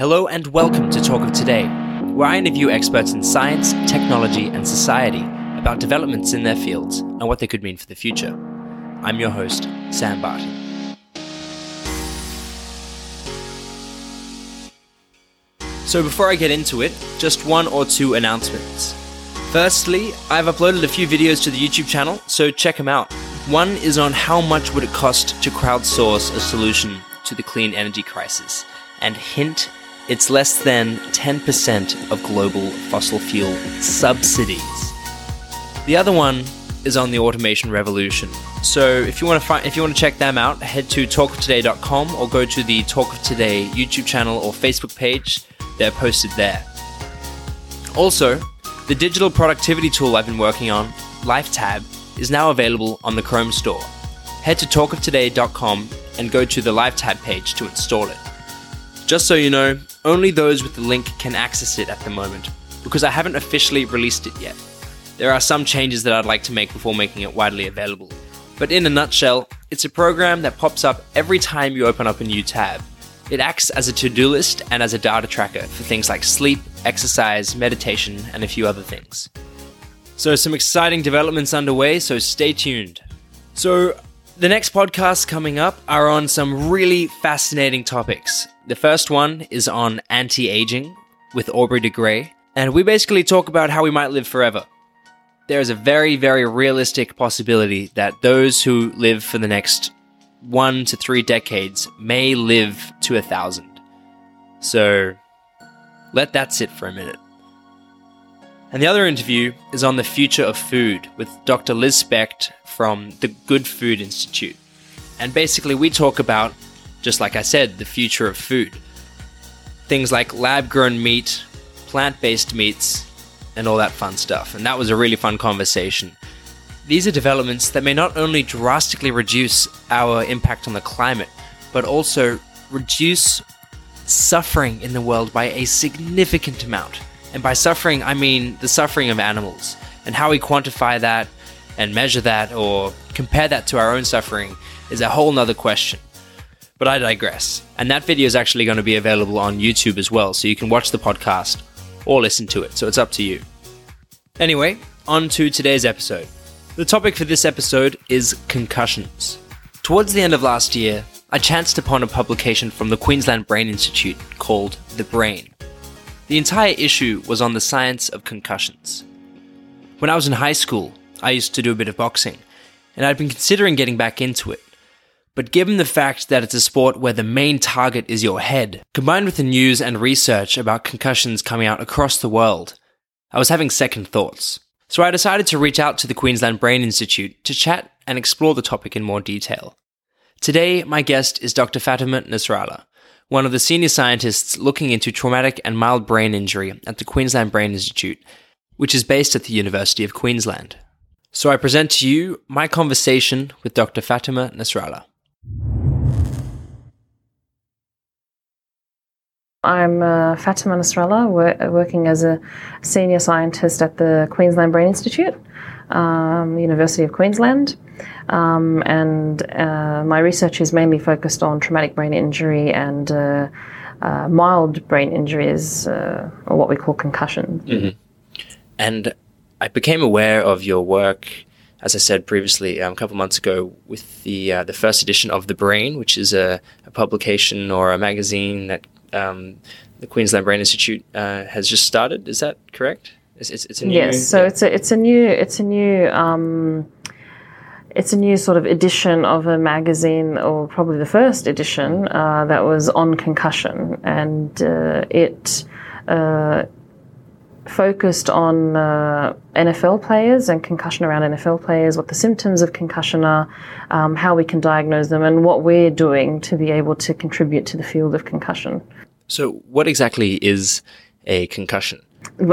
Hello and welcome to Talk of Today, where I interview experts in science, technology, and society about developments in their fields and what they could mean for the future. I'm your host, Sam Barton. So before I get into it, just one or two announcements. Firstly, I've uploaded a few videos to the YouTube channel, so check them out. One is on how much would it cost to crowdsource a solution to the clean energy crisis. And hint, it's less than 10% of global fossil fuel subsidies. The other one is on the automation revolution. So if you want to find if you want to check them out, head to talkoftoday.com or go to the Talk of Today YouTube channel or Facebook page. They're posted there. Also, the digital productivity tool I've been working on, LifeTab, is now available on the Chrome store. Head to talkoftoday.com and go to the LifeTab page to install it. Just so you know, only those with the link can access it at the moment, because I haven't officially released it yet. There are some changes that I'd like to make before making it widely available. But in a nutshell, it's a program that pops up every time you open up a new tab. It acts as a to do list and as a data tracker for things like sleep, exercise, meditation, and a few other things. So, some exciting developments underway, so stay tuned. So, the next podcasts coming up are on some really fascinating topics. The first one is on anti aging with Aubrey de Grey, and we basically talk about how we might live forever. There is a very, very realistic possibility that those who live for the next one to three decades may live to a thousand. So let that sit for a minute. And the other interview is on the future of food with Dr. Liz Specht from the Good Food Institute. And basically, we talk about, just like I said, the future of food. Things like lab grown meat, plant based meats, and all that fun stuff. And that was a really fun conversation. These are developments that may not only drastically reduce our impact on the climate, but also reduce suffering in the world by a significant amount. And by suffering, I mean the suffering of animals. And how we quantify that and measure that or compare that to our own suffering is a whole nother question. But I digress. And that video is actually going to be available on YouTube as well, so you can watch the podcast or listen to it. So it's up to you. Anyway, on to today's episode. The topic for this episode is concussions. Towards the end of last year, I chanced upon a publication from the Queensland Brain Institute called The Brain. The entire issue was on the science of concussions. When I was in high school, I used to do a bit of boxing, and I'd been considering getting back into it. But given the fact that it's a sport where the main target is your head, combined with the news and research about concussions coming out across the world, I was having second thoughts. So I decided to reach out to the Queensland Brain Institute to chat and explore the topic in more detail. Today, my guest is Dr. Fatima Nasrallah, one of the senior scientists looking into traumatic and mild brain injury at the Queensland Brain Institute, which is based at the University of Queensland. So I present to you my conversation with Dr. Fatima Nasrallah. I'm uh, Fatima Nasrallah, wor- working as a senior scientist at the Queensland Brain Institute, um, University of Queensland. Um, and uh, my research is mainly focused on traumatic brain injury and uh, uh mild brain injuries, uh, or what we call concussion. Mm-hmm. And I became aware of your work, as I said previously, um, a couple months ago, with the uh, the first edition of The Brain, which is a, a publication or a magazine that um, the Queensland Brain Institute uh, has just started. Is that correct? It's, it's, it's a new, yes. So yeah. it's a it's a new it's a new um, it's a new sort of edition of a magazine, or probably the first edition uh, that was on concussion, and uh, it uh, focused on uh, NFL players and concussion around NFL players, what the symptoms of concussion are, um, how we can diagnose them, and what we're doing to be able to contribute to the field of concussion. So, what exactly is a concussion?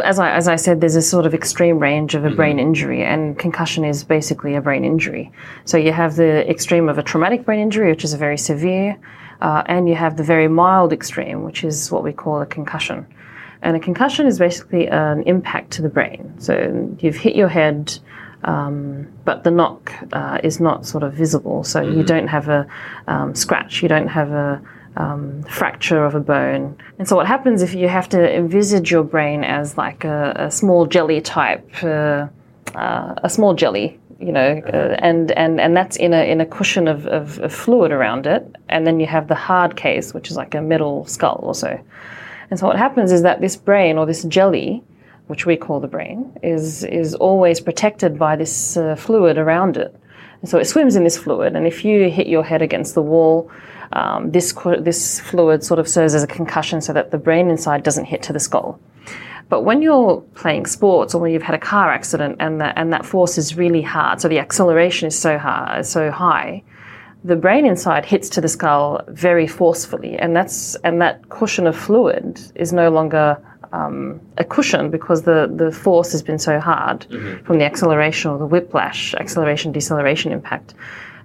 As I, as I said, there's a sort of extreme range of a mm-hmm. brain injury, and concussion is basically a brain injury. So, you have the extreme of a traumatic brain injury, which is a very severe, uh, and you have the very mild extreme, which is what we call a concussion. And a concussion is basically an impact to the brain. So you've hit your head, um, but the knock uh, is not sort of visible. So mm-hmm. you don't have a um, scratch, you don't have a, um, fracture of a bone. And so, what happens if you have to envisage your brain as like a, a small jelly type, uh, uh, a small jelly, you know, uh, and, and, and that's in a, in a cushion of, of, of, fluid around it. And then you have the hard case, which is like a metal skull or so. And so, what happens is that this brain or this jelly, which we call the brain, is, is always protected by this uh, fluid around it. And so, it swims in this fluid. And if you hit your head against the wall, um, this this fluid sort of serves as a concussion so that the brain inside doesn't hit to the skull. But when you're playing sports or when you've had a car accident and that and that force is really hard, so the acceleration is so hard, so high, the brain inside hits to the skull very forcefully, and that's and that cushion of fluid is no longer um, a cushion because the, the force has been so hard mm-hmm. from the acceleration or the whiplash, acceleration deceleration impact.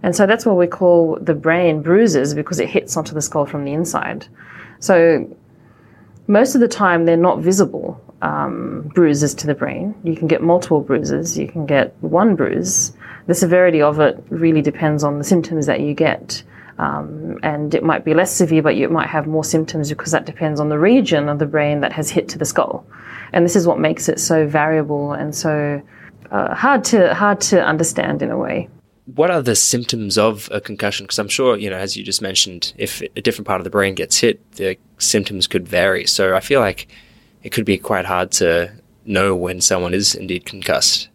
And so that's what we call the brain bruises because it hits onto the skull from the inside. So most of the time, they're not visible um, bruises to the brain. You can get multiple bruises, you can get one bruise. The severity of it really depends on the symptoms that you get. Um, and it might be less severe, but you might have more symptoms because that depends on the region of the brain that has hit to the skull. And this is what makes it so variable and so uh, hard to hard to understand in a way what are the symptoms of a concussion? Because I'm sure, you know, as you just mentioned, if a different part of the brain gets hit, the symptoms could vary. So I feel like it could be quite hard to know when someone is indeed concussed.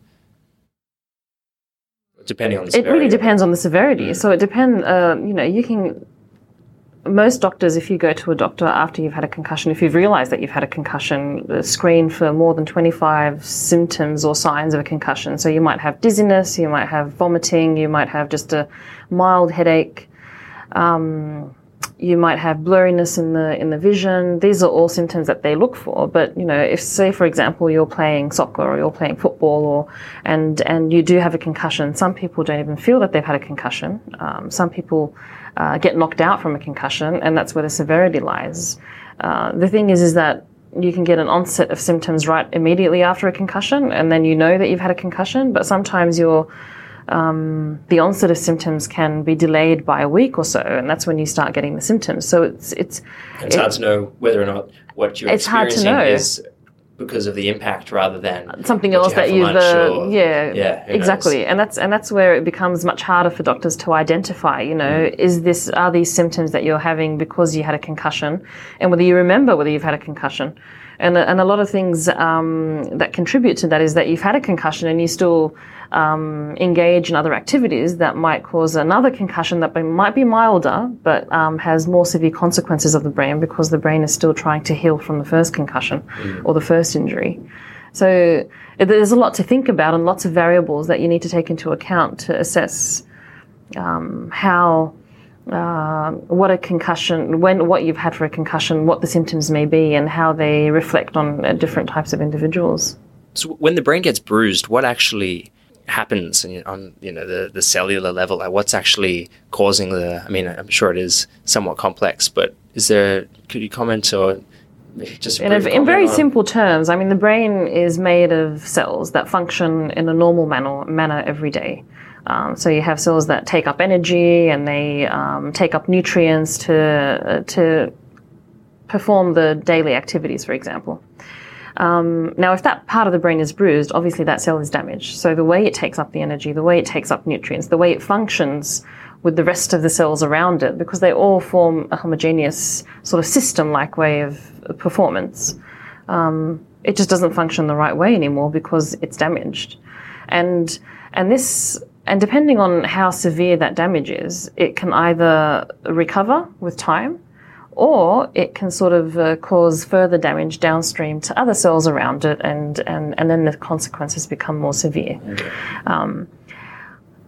Depending on the severity. It really depends on the severity. Mm. So it depends, uh, you know, you can most doctors, if you go to a doctor after you've had a concussion, if you've realized that you've had a concussion, uh, screen for more than 25 symptoms or signs of a concussion. So you might have dizziness, you might have vomiting, you might have just a mild headache. Um, you might have blurriness in the in the vision. These are all symptoms that they look for. But you know, if say for example you're playing soccer or you're playing football, or and and you do have a concussion, some people don't even feel that they've had a concussion. Um, some people uh, get knocked out from a concussion, and that's where the severity lies. Uh, the thing is, is that you can get an onset of symptoms right immediately after a concussion, and then you know that you've had a concussion. But sometimes your um, the onset of symptoms can be delayed by a week or so, and that's when you start getting the symptoms. So it's it's it's it, hard to know whether or not what you're it's experiencing hard to know. is because of the impact rather than something else you that you've uh, yeah yeah exactly knows? and that's and that's where it becomes much harder for doctors to identify you know mm. is this are these symptoms that you're having because you had a concussion and whether you remember whether you've had a concussion and, and a lot of things um, that contribute to that is that you've had a concussion and you still um, engage in other activities that might cause another concussion that might be milder but um, has more severe consequences of the brain because the brain is still trying to heal from the first concussion mm. or the first injury. So there's a lot to think about and lots of variables that you need to take into account to assess um, how uh, what a concussion, when what you've had for a concussion, what the symptoms may be, and how they reflect on uh, different types of individuals. So, when the brain gets bruised, what actually happens on you know the, the cellular level? Like what's actually causing the? I mean, I'm sure it is somewhat complex, but is there? Could you comment or just in, a, in very on? simple terms? I mean, the brain is made of cells that function in a normal manner manner every day. Um, so you have cells that take up energy and they um, take up nutrients to uh, to perform the daily activities, for example. Um, now, if that part of the brain is bruised, obviously that cell is damaged. So the way it takes up the energy, the way it takes up nutrients, the way it functions with the rest of the cells around it, because they all form a homogeneous sort of system-like way of performance, um, it just doesn't function the right way anymore because it's damaged. And and this and depending on how severe that damage is, it can either recover with time or it can sort of uh, cause further damage downstream to other cells around it, and, and, and then the consequences become more severe. Okay. Um,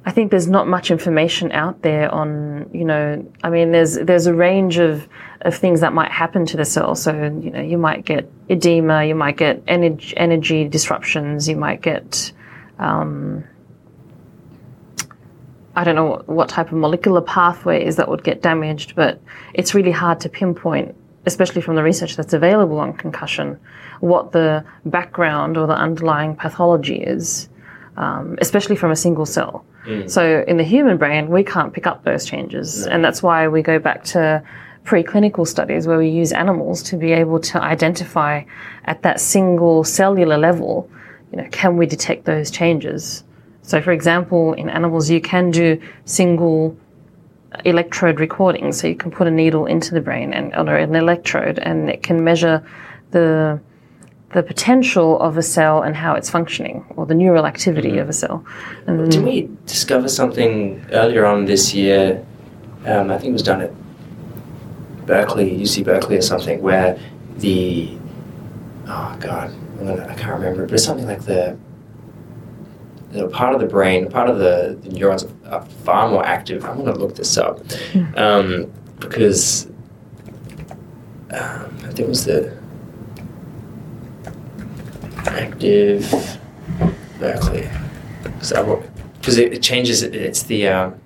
I think there's not much information out there on, you know, I mean, there's there's a range of, of things that might happen to the cell. So, you know, you might get edema, you might get energy, energy disruptions, you might get um, I don't know what type of molecular pathways that would get damaged, but it's really hard to pinpoint, especially from the research that's available on concussion, what the background or the underlying pathology is, um, especially from a single cell. Mm. So in the human brain, we can't pick up those changes, no. and that's why we go back to preclinical studies where we use animals to be able to identify at that single cellular level, you know, can we detect those changes? So, for example, in animals, you can do single electrode recording. So you can put a needle into the brain and or an electrode, and it can measure the the potential of a cell and how it's functioning, or the neural activity of a cell. And Didn't we discover something earlier on this year? Um, I think it was done at Berkeley, UC Berkeley, or something, where the oh god, I'm I can't remember, but it's something like the part of the brain, part of the, the neurons are far more active. I'm going to look this up um, because um, I think it was the active Berkeley because it, it changes. It, it's the um,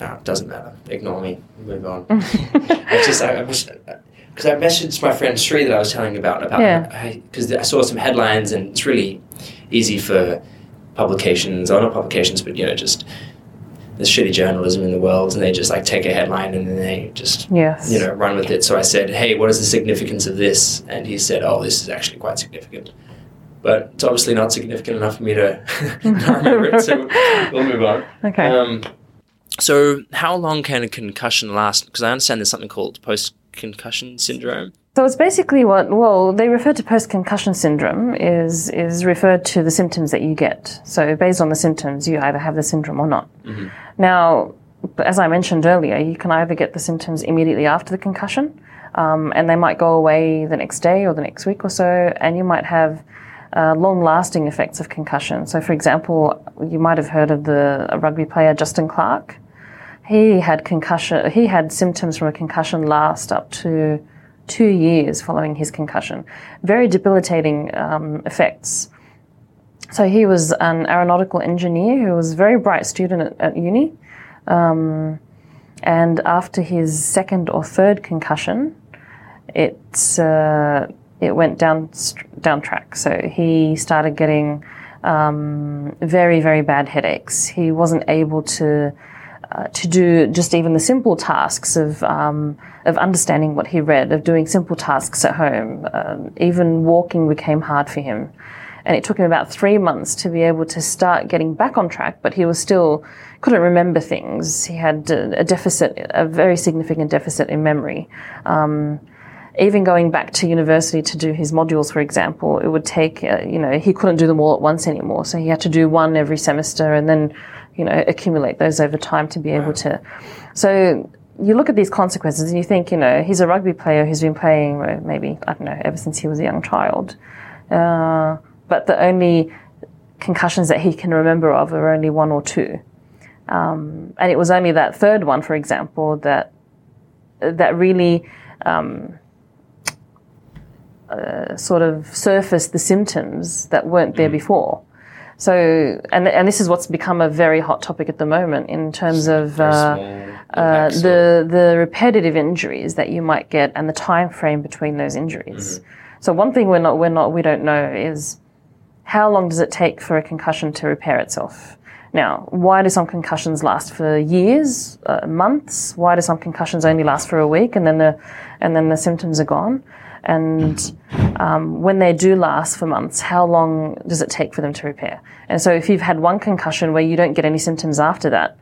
no, it doesn't matter. Ignore me. Move on. I just I, I wish because I messaged my friend Sri that I was telling about about because Yeah. I saw some headlines and it's really easy for publications or not publications but you know just there's shitty journalism in the world and they just like take a headline and then they just yes, you know run with it. So I said, hey, what is the significance of this? And he said, oh, this is actually quite significant. But it's obviously not significant enough for me to remember it, so we'll move on. Okay. Um, so, how long can a concussion last? Because I understand there's something called post concussion syndrome. So it's basically what well they refer to post concussion syndrome is is referred to the symptoms that you get. So based on the symptoms, you either have the syndrome or not. Now, as I mentioned earlier, you can either get the symptoms immediately after the concussion, um, and they might go away the next day or the next week or so, and you might have uh, long-lasting effects of concussion. So, for example, you might have heard of the rugby player Justin Clark. He had concussion. He had symptoms from a concussion last up to two years following his concussion. Very debilitating um, effects. So he was an aeronautical engineer who was a very bright student at, at uni. Um, and after his second or third concussion, it uh, it went down down track. So he started getting um, very very bad headaches. He wasn't able to uh, to do just even the simple tasks of um, of understanding what he read, of doing simple tasks at home. Um, even walking became hard for him, and it took him about three months to be able to start getting back on track. But he was still couldn't remember things. He had a, deficit, a very significant deficit in memory. Um, even going back to university to do his modules, for example, it would take, uh, you know, he couldn't do them all at once anymore. So he had to do one every semester and then, you know, accumulate those over time to be able to. So you look at these consequences and you think, you know, he's a rugby player who's been playing maybe, I don't know, ever since he was a young child. Uh, but the only concussions that he can remember of are only one or two. Um, and it was only that third one, for example, that that really um, uh, sort of surfaced the symptoms that weren't there before. So, and and this is what's become a very hot topic at the moment in terms of uh, uh, the the repetitive injuries that you might get and the time frame between those injuries. So one thing we're not we're not we don't know is how long does it take for a concussion to repair itself? Now, why do some concussions last for years, uh, months? Why do some concussions only last for a week and then the and then the symptoms are gone? And um, when they do last for months, how long does it take for them to repair? And so, if you've had one concussion where you don't get any symptoms after that,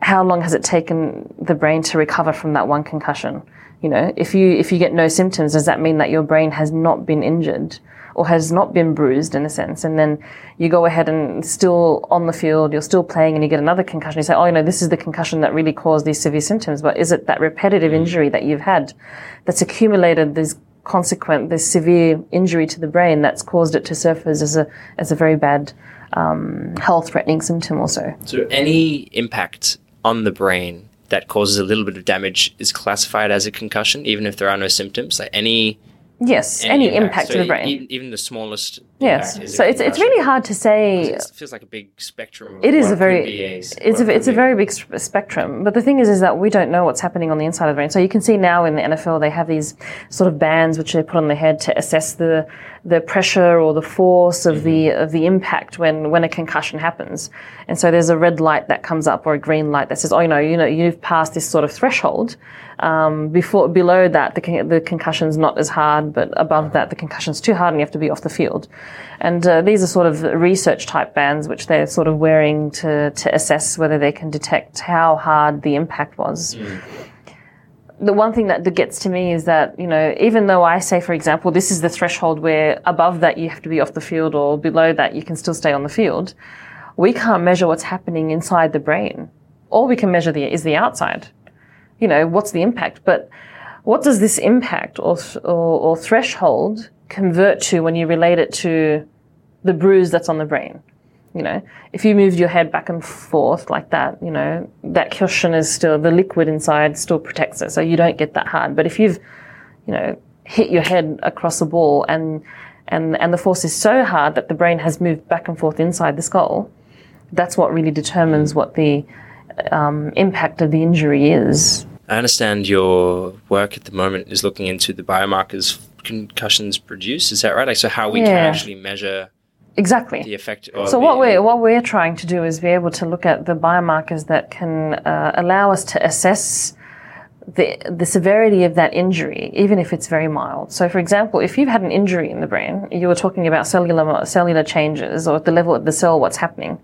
how long has it taken the brain to recover from that one concussion? You know, if you if you get no symptoms, does that mean that your brain has not been injured or has not been bruised in a sense? And then you go ahead and still on the field, you're still playing, and you get another concussion. You say, oh, you know, this is the concussion that really caused these severe symptoms. But is it that repetitive injury that you've had that's accumulated this consequent, this severe injury to the brain that's caused it to surface as a as a very bad um, health threatening symptom also? So any impact on the brain that causes a little bit of damage is classified as a concussion, even if there are no symptoms. Like any Yes, any, impact So to the brain. e- even the smallest. yes. So it's, it's really hard to say. It feels like a big spectrum. Of It is a very- It's a, it's a very big spectrum. But the thing is, is that we don't know what's happening on the inside of the brain. So you can see now in the NFL, they have these sort of bands which they put on the head to assess the, the pressure or the force of the mm-hmm. of the impact when when a concussion happens. And so there's a red light that comes up or a green light that says, oh, you know, you know, you've passed this sort of threshold. Um, before below that, the con- the concussion's not as hard, but above that, the concussion's too hard, and you have to be off the field. And uh, these are sort of research type bands, which they're sort of wearing to to assess whether they can detect how hard the impact was the one thing that gets to me is that, you know, even though I say, for example, this is the threshold where above that you have to be off the field or below that you can still stay on the field, we can't measure what's happening inside the brain. All we can measure the, is the outside. You know, what's the impact? But what does this impact or, or, or threshold convert to when you relate it to the bruise that's on the brain? You know, if you moved your head back and forth like that, you know, that cushion is still, the liquid inside still protects it. So you don't get that hard. But if you've, you know, hit your head across a ball and, and, and the force is so hard that the brain has moved back and forth inside the skull, that's what really determines what the um, impact of the injury is. I understand your work at the moment is looking into the biomarkers concussions produce. Is that right? Like, so how we can actually measure Exactly. the effect. So what we're what we're trying to do is be able to look at the biomarkers that can uh, allow us to assess the the severity of that injury, even if it's very mild. So, for example, if you've had an injury in the brain, you were talking about cellular cellular changes or at the level of the cell, what's happening.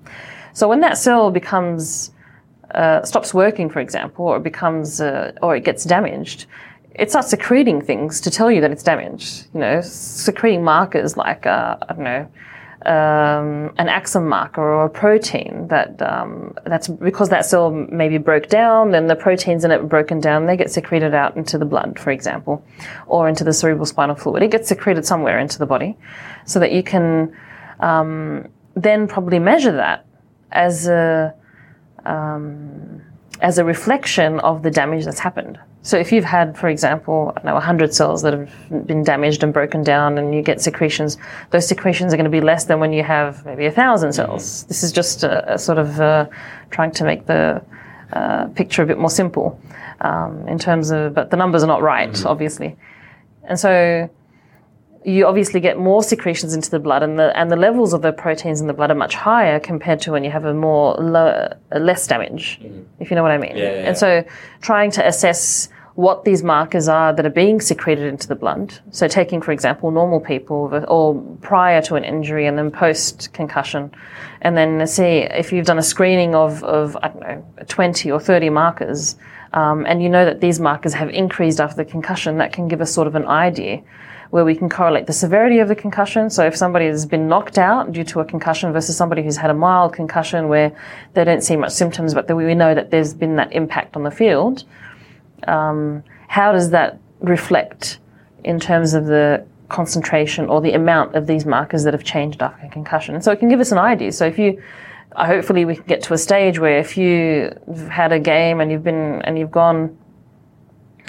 So when that cell becomes uh, stops working, for example, or it becomes uh, or it gets damaged, it starts secreting things to tell you that it's damaged. You know, secreting markers like uh, I don't know um, an axon marker or a protein that um, that's because that cell maybe broke down, then the proteins in it broken down, they get secreted out into the blood, for example, or into the cerebral spinal fluid. It gets secreted somewhere into the body, so that you can um, then probably measure that as a um, as a reflection of the damage that's happened. So if you've had, for example, I don't know, 100 cells that have been damaged and broken down and you get secretions, those secretions are going to be less than when you have maybe 1,000 cells. This is just a, a sort of uh, trying to make the uh, picture a bit more simple um, in terms of, but the numbers are not right, obviously. And so you obviously get more secretions into the blood, and the and the levels of the proteins in the blood are much higher compared to when you have a more low, less damage, if you know what I mean. Mm-hmm. Yeah, yeah. And so, trying to assess what these markers are that are being secreted into the blood. So, taking for example normal people or prior to an injury and then post concussion, and then see if you've done a screening of of I don't know twenty or thirty markers. Um, and you know that these markers have increased after the concussion, that can give us sort of an idea where we can correlate the severity of the concussion. So if somebody has been knocked out due to a concussion versus somebody who's had a mild concussion where they don't see much symptoms, but we know that there's been that impact on the field, um, how does that reflect in terms of the concentration or the amount of these markers that have changed after a concussion? So it can give us an idea. So if you hopefully we can get to a stage where if you've had a game and you've been and you've gone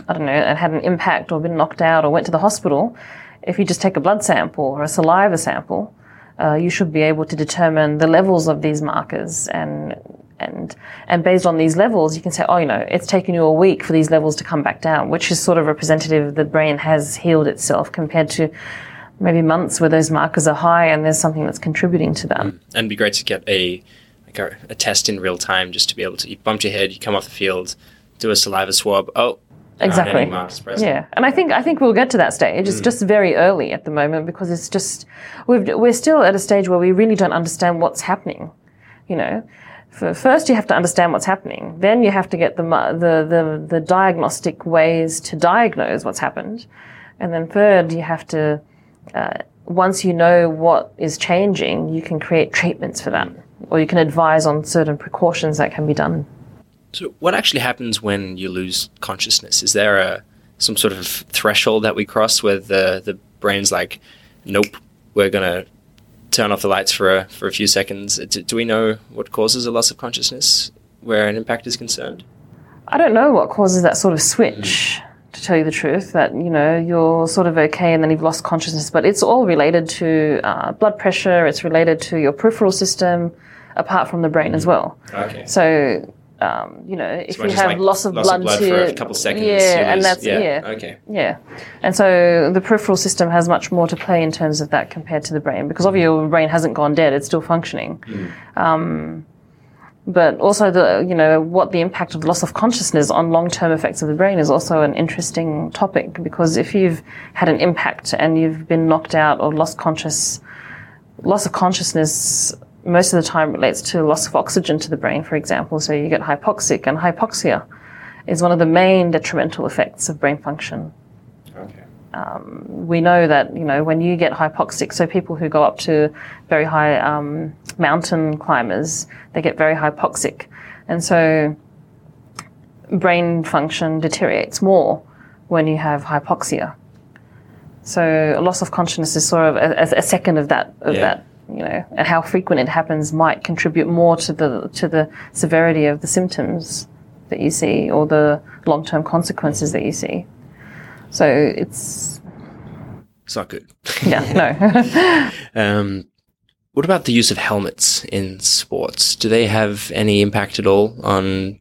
I don't know, and had an impact or been knocked out or went to the hospital, if you just take a blood sample or a saliva sample, uh, you should be able to determine the levels of these markers and and and based on these levels, you can say, oh, you know, it's taken you a week for these levels to come back down, which is sort of representative. The brain has healed itself compared to maybe months where those markers are high and there's something that's contributing to that. and it'd be great to get a like a, a test in real time just to be able to you bumped your head, you come off the field, do a saliva swab. Oh, Exactly. any marks present. Yeah, and I think I think we'll get to that stage. It's just very early at the moment because it's just we've, we're still at a stage where we really don't understand what's happening. You know, For, first you have to understand what's happening. Then you have to get the the the, the diagnostic ways to diagnose what's happened, and then third you have to uh, once you know what is changing, you can create treatments for that, or you can advise on certain precautions that can be done. So, what actually happens when you lose consciousness? Is there a some sort of threshold that we cross where the the brain's like, nope, we're gonna turn off the lights for a for a few seconds? Do, do we know what causes a loss of consciousness where an impact is concerned? I don't know what causes that sort of switch, to tell you the truth, that, you know, you're sort of okay and then you've lost consciousness, but it's all related to uh, blood pressure, it's related to your peripheral system, apart from the brain as well. Okay. So, um, you know, if much you have like, loss of loss of blood, blood to for a couple seconds, yeah, and that's yeah, yeah, okay. yeah, and so the peripheral system has much more to play in terms of that compared to the brain because obviously your brain hasn't gone dead; it's still functioning. Um, but also the you know what the impact of loss of consciousness on long-term effects of the brain is also an interesting topic because if you've had an impact and you've been knocked out or lost conscious loss of consciousness most of the time relates to loss of oxygen to the brain for example so you get hypoxic and hypoxia is one of the main detrimental effects of brain function Okay. we know that you know when you get hypoxic, so people who go up to very high um, mountain climbers, they get very hypoxic, and so brain function deteriorates more when you have hypoxia. So a loss of consciousness is sort of a, a second of that of Yeah. that you know, and how frequent it happens might contribute more to the to the severity of the symptoms that you see or the long term consequences that you see. So it's It's not good. yeah, no. Um, what about the use of helmets in sports? Do they have any impact at all on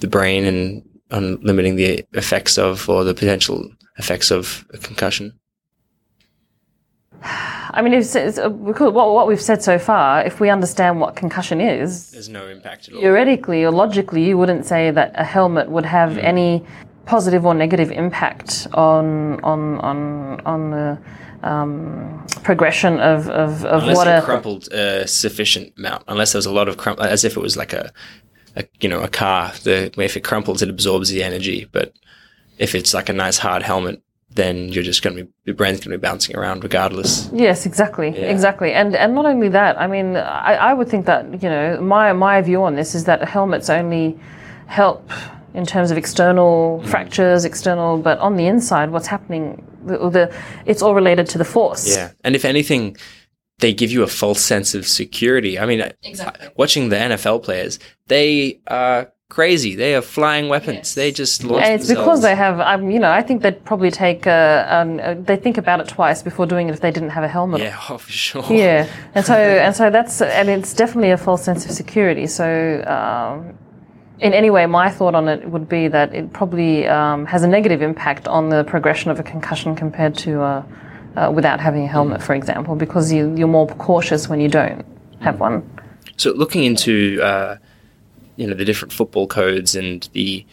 the brain and on limiting the effects of or the potential effects of a concussion? I mean, if, it's, uh, because what, what we've said so far, if we understand what concussion is, There's no impact at all. theoretically or logically, you wouldn't say that a helmet would have any positive or negative impact on on on on the um, progression of of, of unless what it a crumpled a sufficient amount. Unless there was a lot of crumple, as if it was like a, a you know, a car. The if it crumples, it absorbs the energy. But if it's like a nice hard helmet, then you're just going to be your brain's going to be bouncing around regardless. Yes, exactly, exactly, and and not only that. I mean, I, I would think that you know my my view on this is that helmets only help in terms of external mm. fractures, external, but on the inside, what's happening? The, the it's all related to the force. Yeah, and if anything, they give you a false sense of security. I mean, Exactly. watching the NFL players, they are crazy. They are flying weapons. They just launch And it's themselves. because they have, um, you know, I think they'd probably take, uh, um, uh, they think about it twice before doing it if they didn't have a helmet. Yeah, oh, for sure. Yeah, and so and so that's and it's definitely a false sense of security. So, um, in any way, my thought on it would be that it probably um, has a negative impact on the progression of a concussion compared to uh, uh, without having a helmet, for example, because you, you're more cautious when you don't have one. So looking into uh, you know the different football codes and the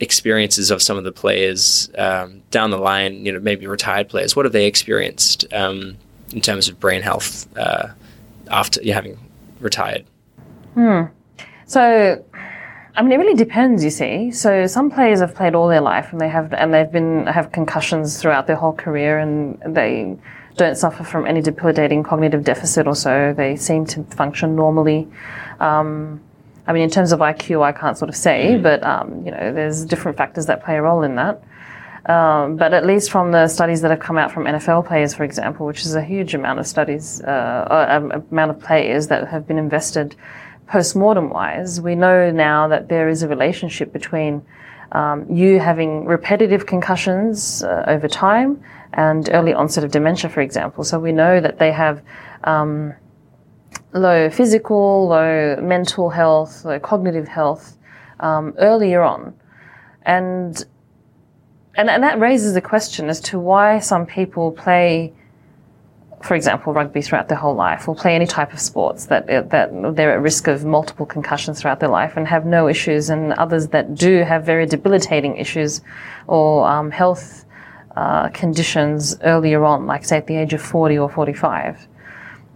experiences of some of the players um, down the line, you know maybe retired players, what have they experienced um, in terms of brain health uh, after you having retired? Hmm. So, I mean, it really depends. You see, so some players have played all their life, and they have, and they've been have concussions throughout their whole career, and they don't suffer from any debilitating cognitive deficit or so. They seem to function normally. Um, I mean, in terms of IQ, I can't sort of say, but um, you know, there's different factors that play a role in that. Um, but at least from the studies that have come out from NFL players, for example, which is a huge amount of studies, uh, uh, amount of players that have been invested post-mortem wise, we know now that there is a relationship between um, you having repetitive concussions uh, over time and early onset of dementia, for example. So we know that they have um, low physical, low mental health, low cognitive health um, earlier on. And and, and that raises the question as to why some people play, for example, rugby throughout their whole life, or play any type of sports that that they're at risk of multiple concussions throughout their life and have no issues, and others that do have very debilitating issues or um, health uh, conditions earlier on, like say at the age of forty or forty-five.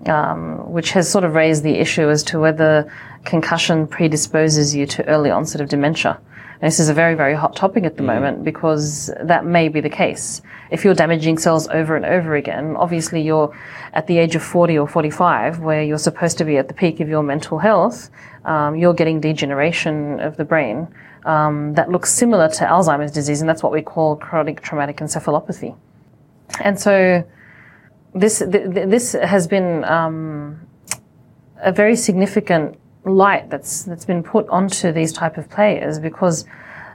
Um, which has sort of raised the issue as to whether concussion predisposes you to early onset of dementia. And this is a very, very hot topic at the moment because that may be the case. If you're damaging cells over and over again, obviously you're at the age of 40 or 45, where you're supposed to be at the peak of your mental health, um, you're getting degeneration of the brain um, that looks similar to Alzheimer's disease, and that's what we call chronic traumatic encephalopathy. And so this th- th- this has been um, a very significant light that's that's been put onto these type of players because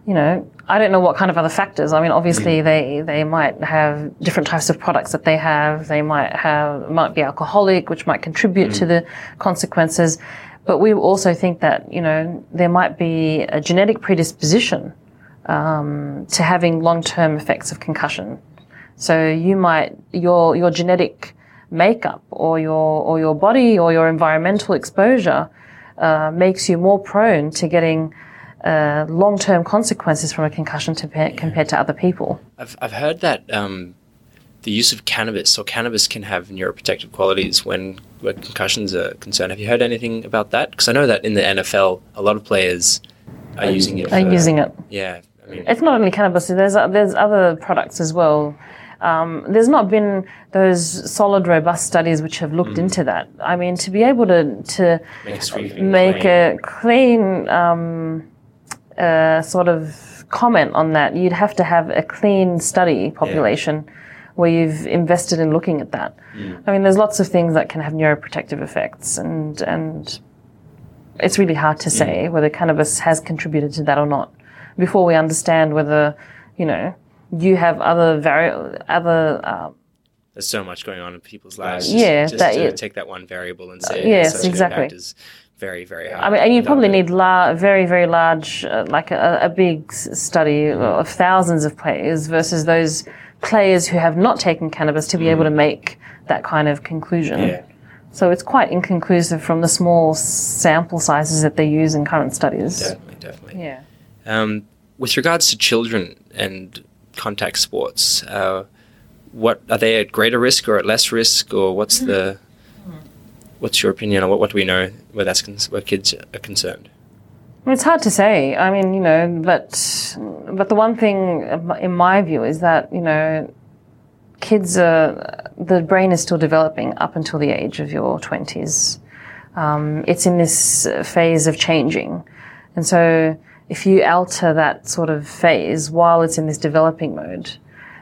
you know I don't know what kind of other factors. I mean, obviously they they might have different types of products that they have. They might have might be alcoholic, which might contribute to the consequences. But we also think that, you know, there might be a genetic predisposition um, to having long-term effects of concussion. So you might, your, your genetic makeup or your, or your body or your environmental exposure uh, makes you more prone to getting uh, long-term consequences from a concussion to, compared to other people. I've, I've heard that um, the use of cannabis or cannabis can have neuroprotective qualities when, when concussions are concerned. Have you heard anything about that? Because I know that in the NFL, a lot of players are using it. Are using it. Yeah, I mean, It's not only cannabis. There's there's other products as well. Um, there's not been those solid, robust studies which have looked into that. I mean, to be able to to make a make claim. a clean um, uh, sort of comment on that, you'd have to have a clean study population where you've invested in looking at that. I mean, there's lots of things that can have neuroprotective effects, and and it's really hard to say whether cannabis has contributed to that or not before we understand whether you know you have other vari- other uh, There's so much going on in people's lives. Yeah, just, that- to yeah. take that one variable and say yes, the social exactly. impact is very, very high. I mean, and you probably need la- very, very large, uh, like a, a big s- study of thousands of players versus those players who have not taken cannabis to be able to make that kind of conclusion. Mm. Yeah. So it's quite inconclusive from the small sample sizes that they use in current studies. Definitely, definitely. Yeah. Um, with regards to children and contact sports, uh, what are they at greater risk or at less risk, or what's the what's your opinion on what, what do we know where that's con- where kids are concerned? It's hard to say. I mean, you know, but but the one thing in my view is that you know, kids are the brain is still developing up until the age of your twenties. Um, it's in this phase of changing, and so if you alter that sort of phase while it's in this developing mode,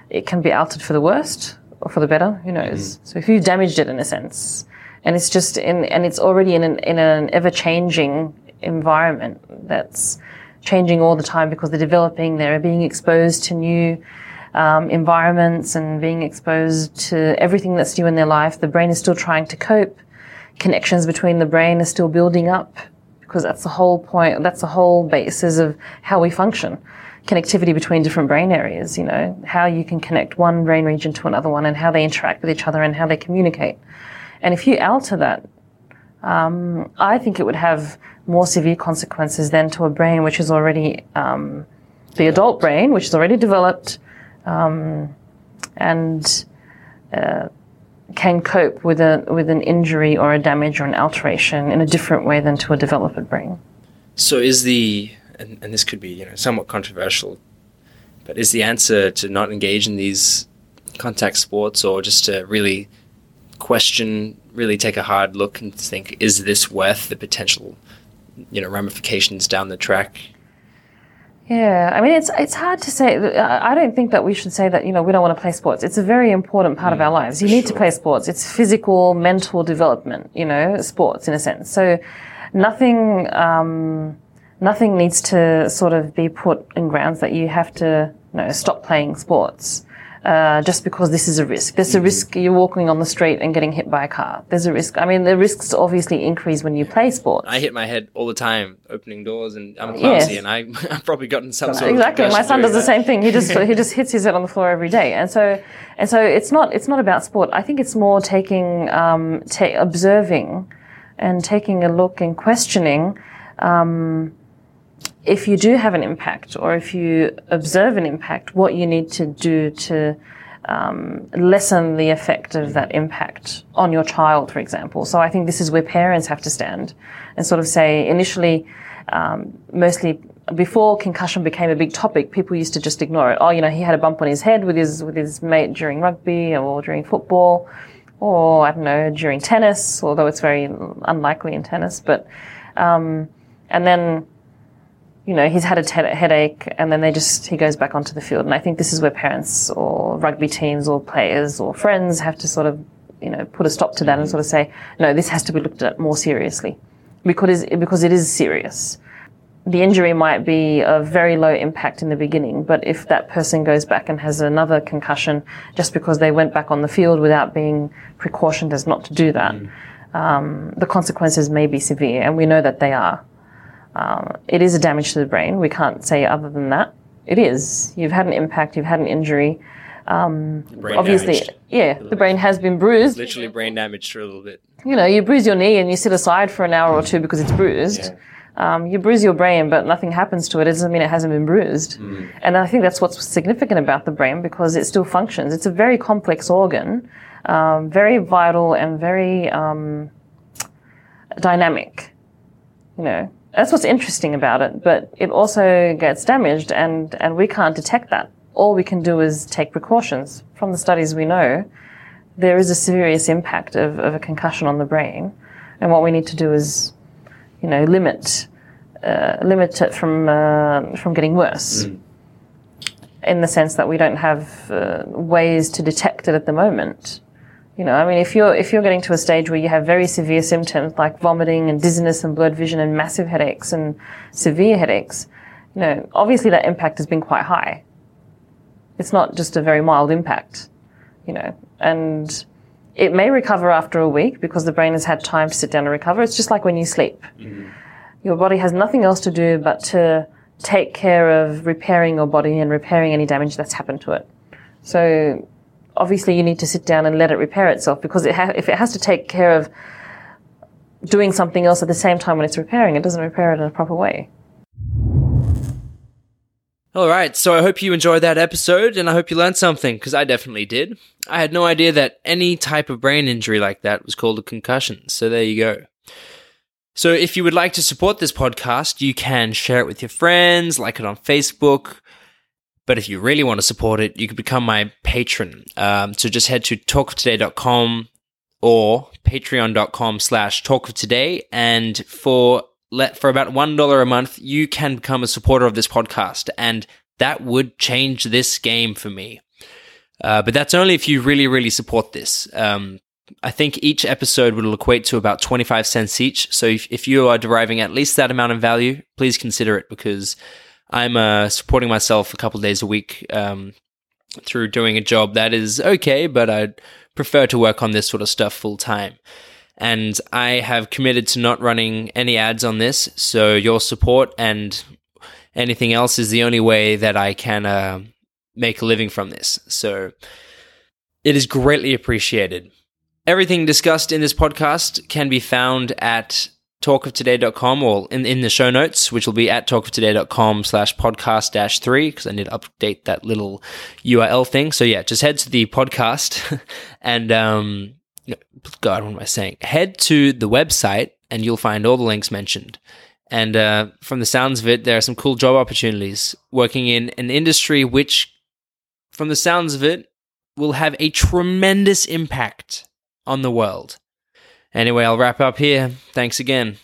it can be altered for the worst or for the better. Who knows? So if you've damaged it in a sense, and it's just in and it's already in an in an ever changing environment that's changing all the time because they're developing, they're being exposed to new um, environments and being exposed to everything that's new in their life. The brain is still trying to cope. Connections between the brain are still building up because that's the whole point. That's the whole basis of how we function. Connectivity between different brain areas, you know, how you can connect one brain region to another one and how they interact with each other and how they communicate. And if you alter that, um, I think it would have more severe consequences than to a brain which is already um, the adult brain, which is already developed um, and uh, can cope with a with an injury or a damage or an alteration in a different way than to a developed brain. So is the and, and this could be you know somewhat controversial, but is the answer to not engage in these contact sports or just to really question, really take a hard look and think, is this worth the potential, you know, ramifications down the track? Yeah, I mean it's it's hard to say. I don't think that we should say that you know we don't want to play sports. It's a very important part of our lives. You need to play sports. It's physical, mental development. You know, sports in a sense. So nothing um, nothing needs to sort of be put in grounds that you have to you know stop playing sports. Uh, just because this is a risk. There's a risk you're walking on the street and getting hit by a car. There's a risk. I mean, the risks obviously increase when you play sports. I hit my head all the time opening doors, and I'm Yes. clumsy, and I, I've probably gotten some sort of exactly. My son does doing the same thing. He just he just hits his head on the floor every day, and so and so it's not it's not about sport. I think it's more taking um, ta- observing and taking a look and questioning. Um, if you do have an impact, or if you observe an impact, what you need to do to um, lessen the effect of that impact on your child, for example. So I think this is where parents have to stand and sort of say initially, um, mostly before concussion became a big topic, people used to just ignore it. Oh, you know, he had a bump on his head with his with his mate during rugby or during football, or I don't know during tennis. Although it's very unlikely in tennis, but um, and then you know, he's had a te- headache and then they just, he goes back onto the field. And I think this is where parents or rugby teams or players or friends have to sort of, you know, put a stop to that and sort of say, no, this has to be looked at more seriously because, because it is serious. The injury might be of very low impact in the beginning, but if that person goes back and has another concussion just because they went back on the field without being precautioned as not to do that, um, the consequences may be severe, and we know that they are. Um, it is a damage to the brain. We can't say other than that. It is. You've had an impact. You've had an injury. Um, obviously, damaged. yeah, the brain has been bruised. Literally brain damaged for a little bit. You know, you bruise your knee and you sit aside for an hour or two because it's bruised. Um, you bruise your brain, but nothing happens to it. It doesn't mean it hasn't been bruised. And I think that's what's significant about the brain because it still functions. It's a very complex organ, um, very vital and very um, dynamic. You know, that's what's interesting about it. But it also gets damaged, and and we can't detect that. All we can do is take precautions. From the studies we know, there is a serious impact of, of a concussion on the brain, and what we need to do is, you know, limit uh, limit it from uh, from getting worse. In the sense that we don't have uh, ways to detect it at the moment. You know, I mean, if you're if you're getting to a stage where you have very severe symptoms like vomiting and dizziness and blurred vision and massive headaches and severe headaches, you know, obviously that impact has been quite high. It's not just a very mild impact, you know, and it may recover after a week because the brain has had time to sit down and recover. It's just like when you sleep. Mm-hmm. Your body has nothing else to do but to take care of repairing your body and repairing any damage that's happened to it. So obviously you need to sit down and let it repair itself because it ha- if it has to take care of doing something else at the same time when it's repairing, it doesn't repair it in a proper way. All right, so I hope you enjoyed that episode and I hope you learned something because I definitely did. I had no idea that any type of brain injury like that was called a concussion. So there you go. So if you would like to support this podcast, you can share it with your friends, like it on Facebook. But if you really want to support it, you can become my patron. Um, so just head to talkoftoday.com or patreon.com slash talkoftoday. And for let for about one dollar a month, you can become a supporter of this podcast, and that would change this game for me. Uh, but that's only if you really, really support this. Um, I think each episode will equate to about 25 cents each. So if, if you are deriving at least that amount of value, please consider it because I'm uh, supporting myself a couple days a week um, through doing a job that is okay, but I'd prefer to work on this sort of stuff full time. And I have committed to not running any ads on this. So your support and anything else is the only way that I can uh, make a living from this. So it is greatly appreciated. Everything discussed in this podcast can be found at talkoftoday.com or in, in the show notes, which will be at talkoftoday.com slash podcast dash three, because I need to update that little URL thing. So yeah, just head to the podcast and, um, God, what am I saying? Head to the website and you'll find all the links mentioned. And uh, from the sounds of it, there are some cool job opportunities working in an industry which, from the sounds of it, will have a tremendous impact on the world. Anyway, I'll wrap up here. Thanks again.